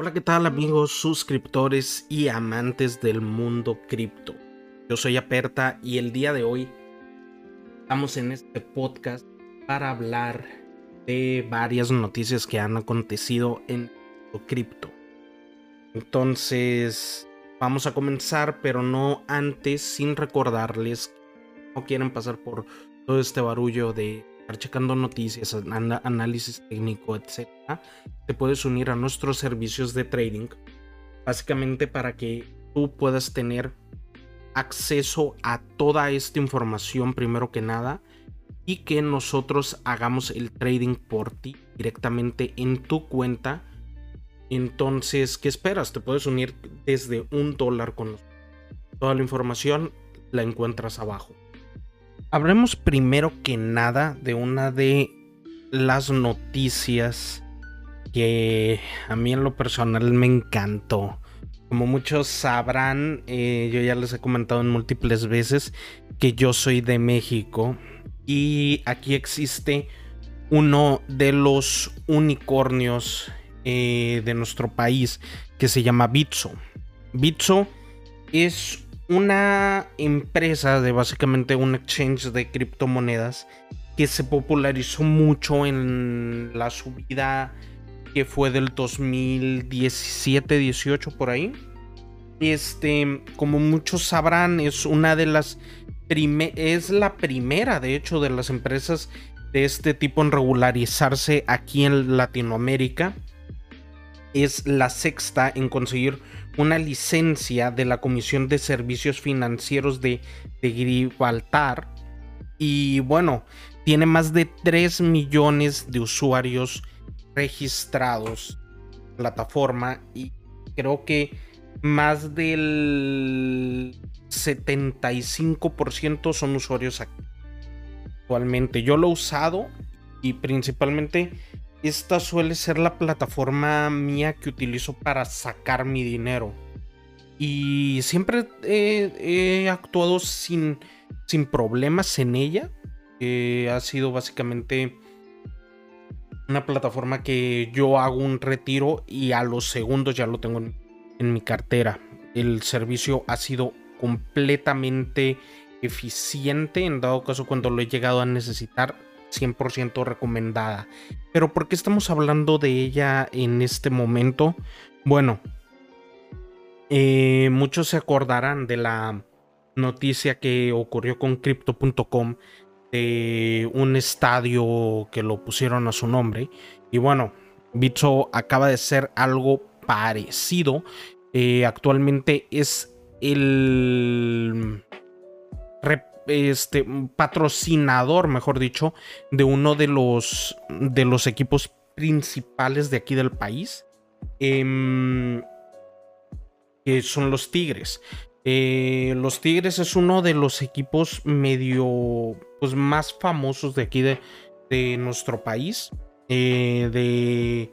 Hola, ¿qué tal amigos, suscriptores y amantes del mundo cripto? Yo soy Aperta y el día de hoy estamos en este podcast para hablar de varias noticias que han acontecido en cripto. Entonces, vamos a comenzar, pero no antes sin recordarles que no quieren pasar por todo este barullo de checando noticias, análisis técnico, etc., te puedes unir a nuestros servicios de trading, básicamente para que tú puedas tener acceso a toda esta información primero que nada y que nosotros hagamos el trading por ti directamente en tu cuenta. Entonces, ¿qué esperas? Te puedes unir desde un dólar con nosotros. Toda la información la encuentras abajo. Hablemos primero que nada de una de las noticias que a mí en lo personal me encantó. Como muchos sabrán, eh, yo ya les he comentado en múltiples veces que yo soy de México y aquí existe uno de los unicornios eh, de nuestro país que se llama Bitso. Bitso es una empresa de básicamente un exchange de criptomonedas que se popularizó mucho en la subida que fue del 2017-18 por ahí. Este, como muchos sabrán, es una de las es la primera, de hecho, de las empresas de este tipo en regularizarse aquí en Latinoamérica. Es la sexta en conseguir una licencia de la Comisión de Servicios Financieros de, Gibraltar. Y bueno, tiene más de 3 millones de usuarios registrados en la plataforma y creo que más del 75% son usuarios actualmente. Yo lo he usado y principalmente esta suele ser la plataforma mía que utilizo para sacar mi dinero. Y siempre he, actuado sin, sin, problemas en ella. ha sido básicamente una plataforma que yo hago un retiro y a los segundos ya lo tengo en mi cartera. El servicio ha sido completamente eficiente en dado caso cuando lo he llegado a necesitar 100% recomendada. Pero ¿por qué estamos hablando de ella en este momento? Bueno, eh, muchos se acordarán de la noticia que ocurrió con crypto.com de un estadio que lo pusieron a su nombre. Y bueno, Bitso acaba de ser algo parecido. Eh, actualmente es el este, patrocinador, mejor dicho, de uno de los, de los equipos principales de aquí del país, em, que son los Tigres. Eh, los Tigres es uno de los equipos medio pues, más famosos de aquí de, nuestro país, eh, de,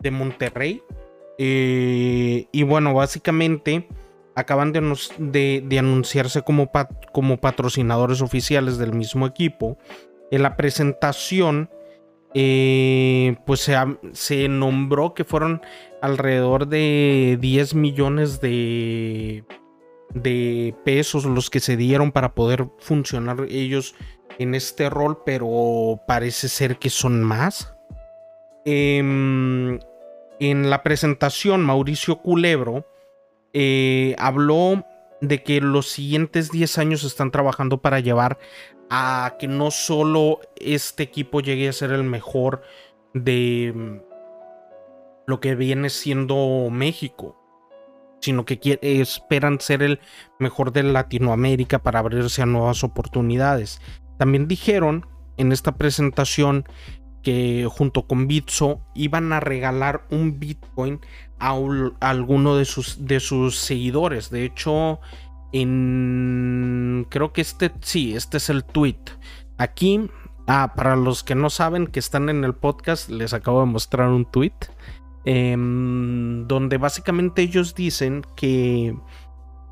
de Monterrey. Eh, y bueno, básicamente acaban de, anunciarse como, patrocinadores oficiales del mismo equipo. En la presentación, eh, pues se, se, nombró que fueron alrededor de 10 millones de, de pesos los que se dieron para poder funcionar ellos en este rol, pero parece ser que son más. Em, en la presentación, Mauricio Culebro eh, habló de que los siguientes 10 años están trabajando para llevar a que no solo este equipo llegue a ser el mejor de mm, lo que viene siendo México, sino que esperan ser el mejor de Latinoamérica para abrirse a nuevas oportunidades. También dijeron en esta presentación que junto con Bitso iban a regalar un Bitcoin a, alguno de sus, de sus seguidores. De hecho, creo que este sí, este es el tweet. Aquí, ah, para los que no saben que están en el podcast, les acabo de mostrar un tweet em, donde básicamente ellos dicen que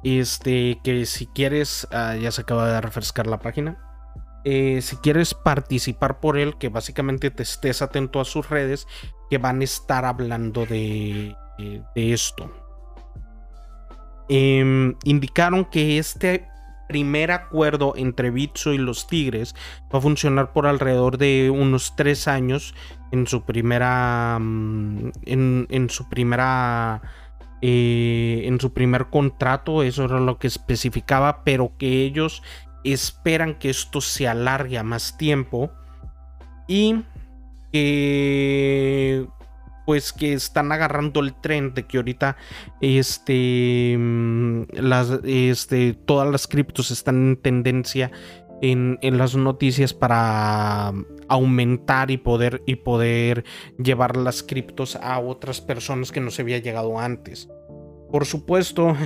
este que si quieres, ah, ya se acaba de refrescar la página eh, si quieres participar por él, que básicamente te estés atento a sus redes, que van a estar hablando de, de esto. Em, indicaron que este primer acuerdo entre Bitso y los Tigres va a funcionar por alrededor de unos tres años en su primera mm, en, su primera eh, en su primer contrato eso era lo que especificaba pero que ellos esperan que esto se alargue a más tiempo y que pues que están agarrando el tren de que ahorita este, mm, las, este, todas las criptos están en tendencia en, las noticias para aumentar y poder, y poder llevar las criptos a otras personas que no se había llegado antes. Por supuesto,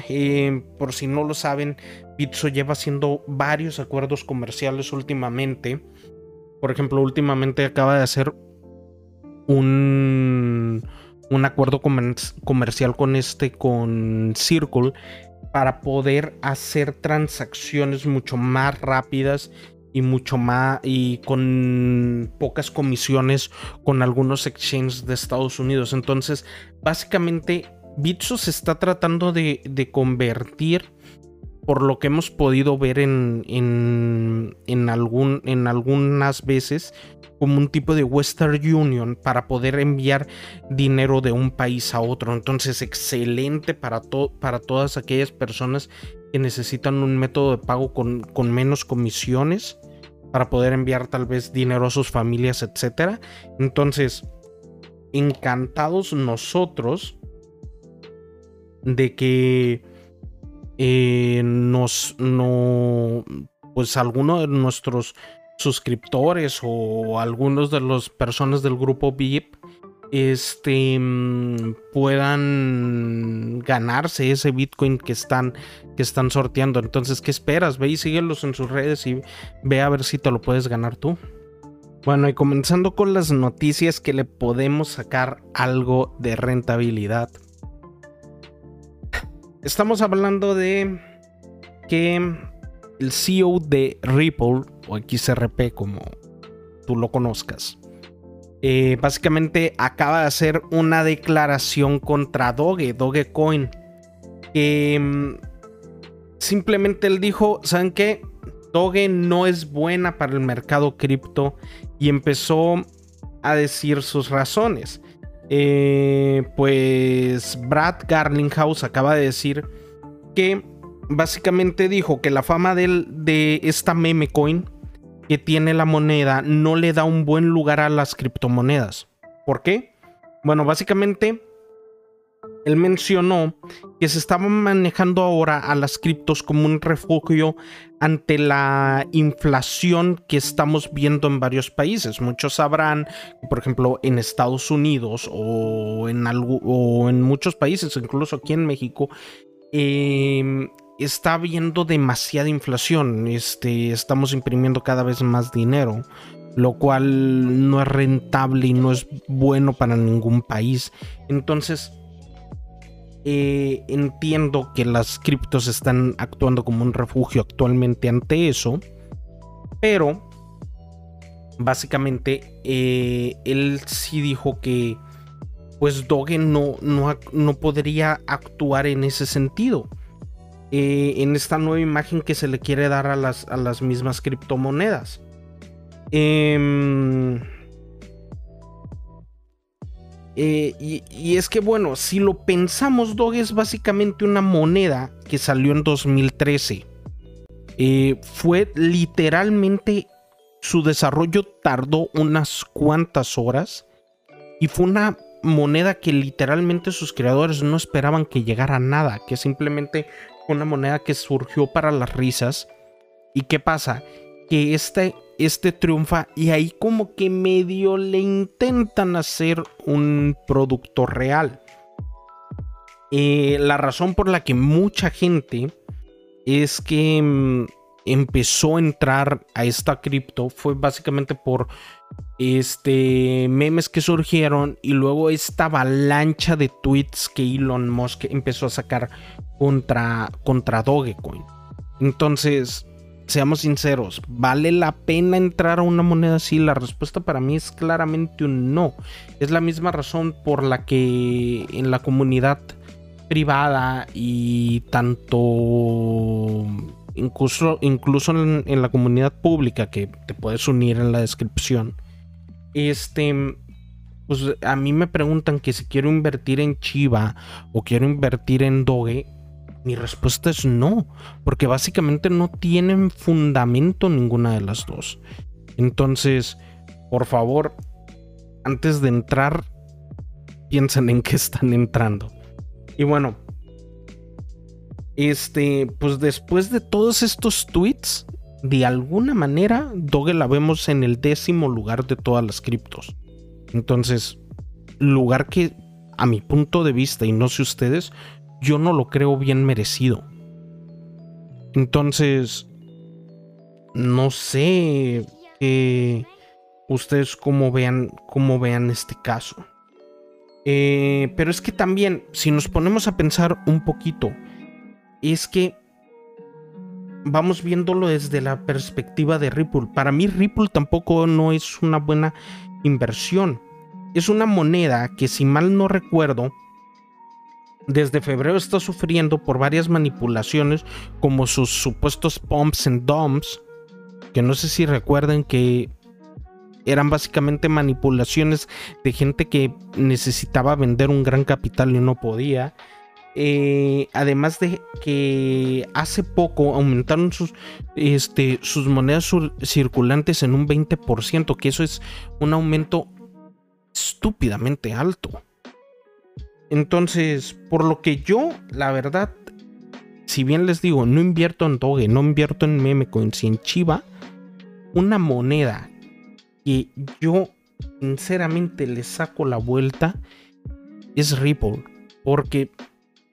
por si no lo saben, Bitso lleva haciendo varios acuerdos comerciales últimamente. Por ejemplo, últimamente acaba de hacer un, un acuerdo comercial con este, con Circle, para poder hacer transacciones mucho más rápidas y mucho más y con pocas comisiones con algunos exchanges de Estados Unidos. Entonces, básicamente, Bitso se está tratando de, convertir por lo que hemos podido ver en, en, en, algún, en algunas veces como un tipo de Western Union para poder enviar dinero de un país a otro. Entonces, excelente para, para todas aquellas personas que necesitan un método de pago con, con menos comisiones para poder enviar tal vez dinero a sus familias, etc. Entonces, encantados nosotros de que eh, nos no pues alguno de nuestros suscriptores o algunos de las personas del grupo VIP este mm, puedan ganarse ese Bitcoin que están que están sorteando. Entonces, ¿qué esperas? Ve y síguelos en sus redes y ve a ver si te lo puedes ganar tú. Bueno, y comenzando con las noticias que le podemos sacar algo de rentabilidad. Estamos hablando de que el CEO de Ripple, o XRP como tú lo conozcas, eh, básicamente acaba de hacer una declaración contra Doge, Dogecoin. Que mm, simplemente él dijo, ¿saben qué? Doge no es buena para el mercado cripto y empezó a decir sus razones. Eh, pues Brad Garlinghouse acaba de decir que básicamente dijo que la fama de, de esta meme coin que tiene la moneda no le da un buen lugar a las criptomonedas. ¿Por qué? Bueno, básicamente él mencionó que se estaban manejando ahora a las criptos como un refugio ante la inflación que estamos viendo en varios países. Muchos sabrán, por ejemplo, en Estados Unidos o en, muchos países, incluso aquí en México, eh, está habiendo demasiada inflación. Este, estamos imprimiendo cada vez más dinero, lo cual no es rentable y no es bueno para ningún país. Entonces, eh, entiendo que las criptos están actuando como un refugio actualmente ante eso, pero básicamente eh, él sí dijo que pues Doge no, no, no podría actuar en ese sentido eh, en esta nueva imagen que se le quiere dar a las, a las mismas criptomonedas. Em, eh, y, es que bueno, si lo pensamos, Doge es básicamente una moneda que salió en 2013. Eh, fue literalmente su desarrollo tardó unas cuantas horas y fue una moneda que literalmente sus creadores no esperaban que llegara a nada, que simplemente una moneda que surgió para las risas. ¿Y qué pasa? Que este, este triunfa y ahí como que medio le intentan hacer un producto real. Eh, la razón por la que mucha gente es que mm, empezó a entrar a esta cripto fue básicamente por este memes que surgieron y luego esta avalancha de tweets que Elon Musk empezó a sacar contra, contra Dogecoin. Entonces, seamos sinceros, ¿vale la pena entrar a una moneda así? La respuesta para mí es claramente un no. Es la misma razón por la que en la comunidad privada y tanto incluso, incluso en, en, la comunidad pública que te puedes unir en la descripción. Este, pues a mí me preguntan que si quiero invertir en Chiva o quiero invertir en Doge mi respuesta es no, porque básicamente no tienen fundamento ninguna de las dos. Entonces, por favor, antes de entrar, piensen en qué están entrando. Y bueno, este, pues después de todos estos tweets, de alguna manera, Doge la vemos en el décimo lugar de todas las criptos. Entonces, lugar que, a mi punto de vista, y no sé ustedes, yo no lo creo bien merecido. Entonces, no sé que ustedes cómo vean, cómo vean este caso. Eh, pero es que también, si nos ponemos a pensar un poquito, es que vamos viéndolo desde la perspectiva de Ripple. Para mí Ripple tampoco no es una buena inversión. Es una moneda que si mal no recuerdo, desde febrero está sufriendo por varias manipulaciones como sus supuestos pumps and dumps, que no sé si recuerden que eran básicamente manipulaciones de gente que necesitaba vender un gran capital y no podía. Eh, además de que hace poco aumentaron sus, este, sus monedas circulantes en un 20%, que eso es un aumento estúpidamente alto. Entonces, por lo que yo, la verdad, si bien les digo, no invierto en Doge, no invierto en Memecoins y en Chiva, una moneda que yo sinceramente le saco la vuelta es Ripple. Porque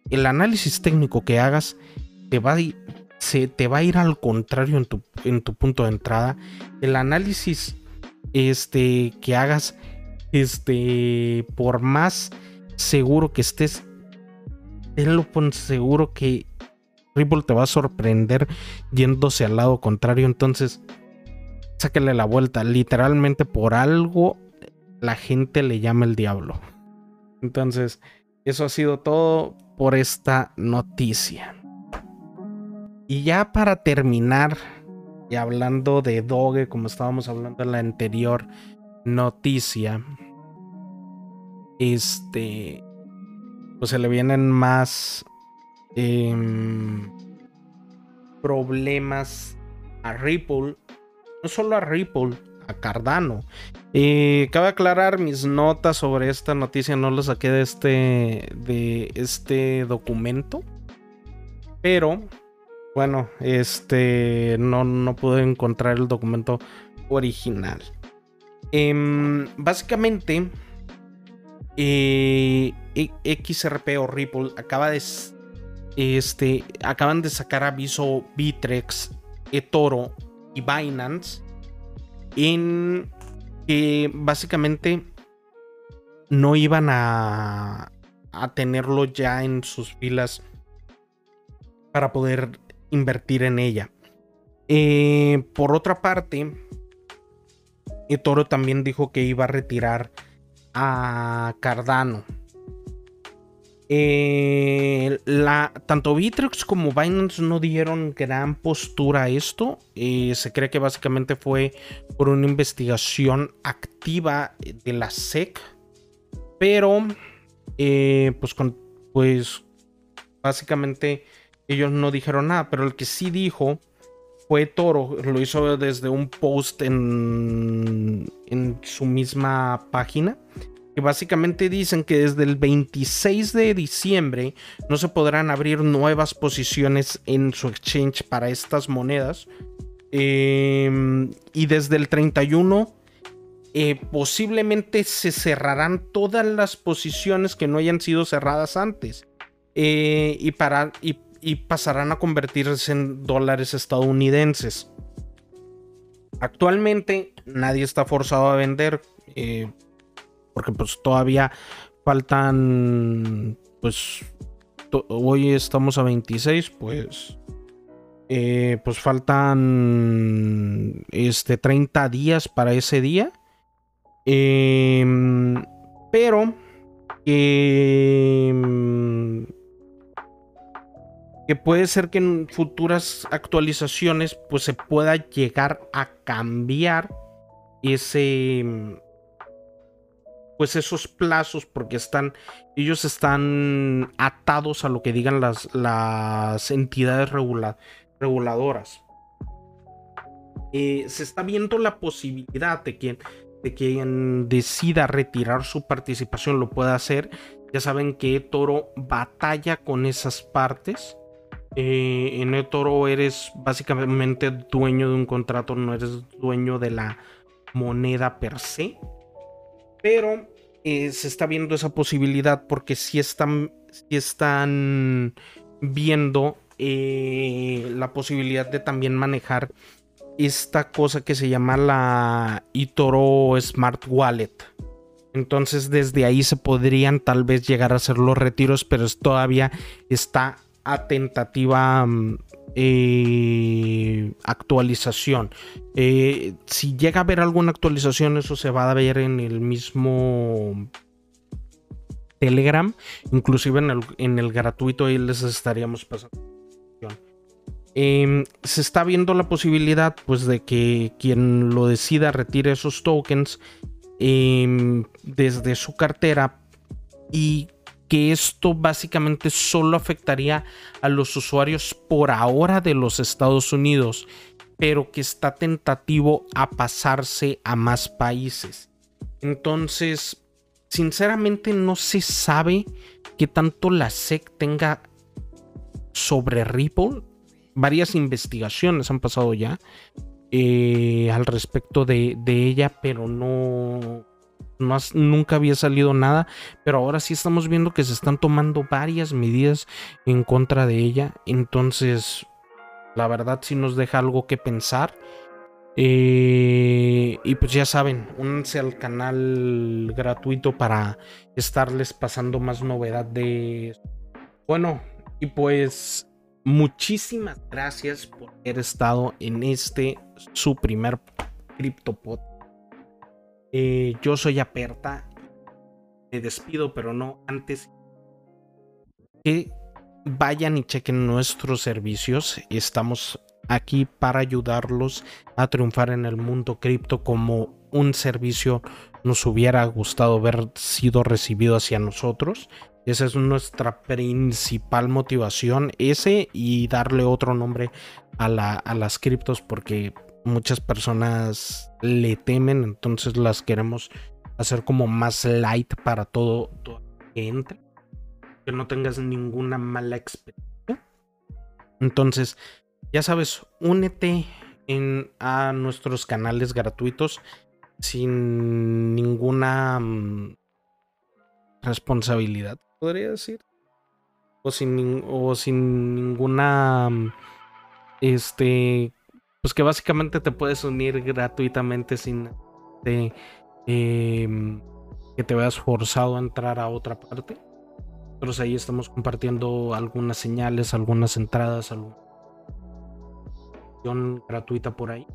el análisis técnico que hagas te va a, se, te va a ir al contrario en tu, en tu punto de entrada. El análisis este, que hagas, este, por más seguro que estés, tenlo por seguro que Ripple te va a sorprender yéndose al lado contrario. Entonces, sáquele la vuelta. Literalmente por algo la gente le llama el diablo. Entonces, eso ha sido todo por esta noticia. Y ya para terminar, y hablando de Doge, como estábamos hablando en la anterior noticia, este, pues se le vienen más em, problemas a Ripple, no solo a Ripple, a Cardano. Eh, cabe aclarar mis notas sobre esta noticia, no las saqué de este, de este documento, pero bueno, este no, no pude encontrar el documento original. Em, básicamente, eh, XRP o Ripple acaba de este, acaban de sacar aviso Bitrex, eToro y Binance en que básicamente no iban a, a tenerlo ya en sus filas para poder invertir en ella. Eh, por otra parte, eToro también dijo que iba a retirar a Cardano. Eh, la, tanto Bittrex como Binance no dieron gran postura a esto. Eh, se cree que básicamente fue por una investigación activa de la SEC. Pero, eh, pues, pues, básicamente ellos no dijeron nada. Pero el que sí dijo fue Toro. Lo hizo desde un post en, en su misma página que básicamente dicen que desde el 26 de diciembre no se podrán abrir nuevas posiciones en su exchange para estas monedas. Em, y desde el 31 eh, posiblemente se cerrarán todas las posiciones que no hayan sido cerradas antes. Eh, y, para, pasarán a convertirse en dólares estadounidenses. Actualmente nadie está forzado a vender. Eh, porque pues todavía faltan, pues hoy estamos a 26, pues Eh, pues faltan este 30 días para ese día. Em, pero em, que puede ser que en futuras actualizaciones pues se pueda llegar a cambiar ese pues esos plazos porque están ellos están atados a lo que digan las, las entidades reguladoras. Eh, se está viendo la posibilidad de que, de quien decida retirar su participación lo pueda hacer. Ya saben que Toro batalla con esas partes eh, en eToro eres básicamente dueño de un contrato, no eres dueño de la moneda per se. Pero eh, se está viendo esa posibilidad porque si están, si están viendo eh, la posibilidad de también manejar esta cosa que se llama la eToro Smart Wallet. Entonces desde ahí se podrían tal vez llegar a hacer los retiros, pero todavía está a tentativa mm, eh, actualización. Eh, si llega a haber alguna actualización, eso se va a ver en el mismo Telegram, inclusive en el, gratuito, ahí les estaríamos pasando. Em, se está viendo la posibilidad pues de que quien lo decida retire esos tokens em, desde su cartera y que esto básicamente solo afectaría a los usuarios por ahora de los Estados Unidos, pero que está tentativo a pasarse a más países. Entonces, sinceramente no se sabe qué tanto la SEC tenga sobre Ripple. Varias investigaciones han pasado ya eh, al respecto de, de ella, pero no, nunca había salido nada, pero ahora sí estamos viendo que se están tomando varias medidas en contra de ella. Entonces, la verdad sí nos deja algo que pensar. Eh, y pues ya saben, únanse al canal gratuito para estarles pasando más novedad de... Bueno, y pues muchísimas gracias por haber estado en este su primer CryptoPod. Eh, yo soy Aperta. Me despido, pero no antes que vayan y chequen nuestros servicios. Estamos aquí para ayudarlos a triunfar en el mundo cripto como un servicio nos hubiera gustado ver sido recibido hacia nosotros. Esa es nuestra principal motivación, ese y darle otro nombre a las criptos porque muchas personas le temen, entonces las queremos hacer como más light para todo, que entre, que no tengas ninguna mala experiencia. Entonces, ya sabes, únete en, a nuestros canales gratuitos sin ninguna mm, responsabilidad, podría decir. O sin, o sin ninguna mm, este pues que básicamente te puedes unir gratuitamente sin em, que te veas forzado a entrar a otra parte. Nosotros ahí estamos compartiendo algunas señales, algunas entradas, alguna gratuita por ahí.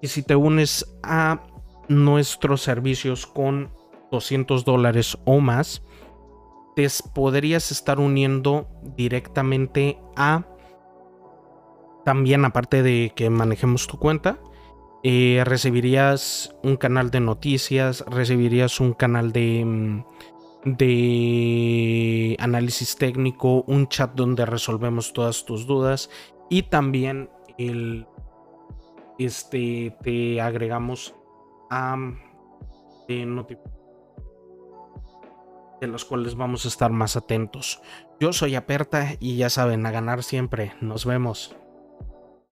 Y si te unes a nuestros servicios con 200 dólares o más, te podrías estar uniendo directamente a también, aparte de que manejemos tu cuenta, eh, recibirías un canal de noticias, recibirías un canal de, mm, de análisis técnico, un chat donde resolvemos todas tus dudas y también el, este, te agregamos a de, de los cuales vamos a estar más atentos. Yo soy Aperta y ya saben, a ganar siempre. Nos vemos.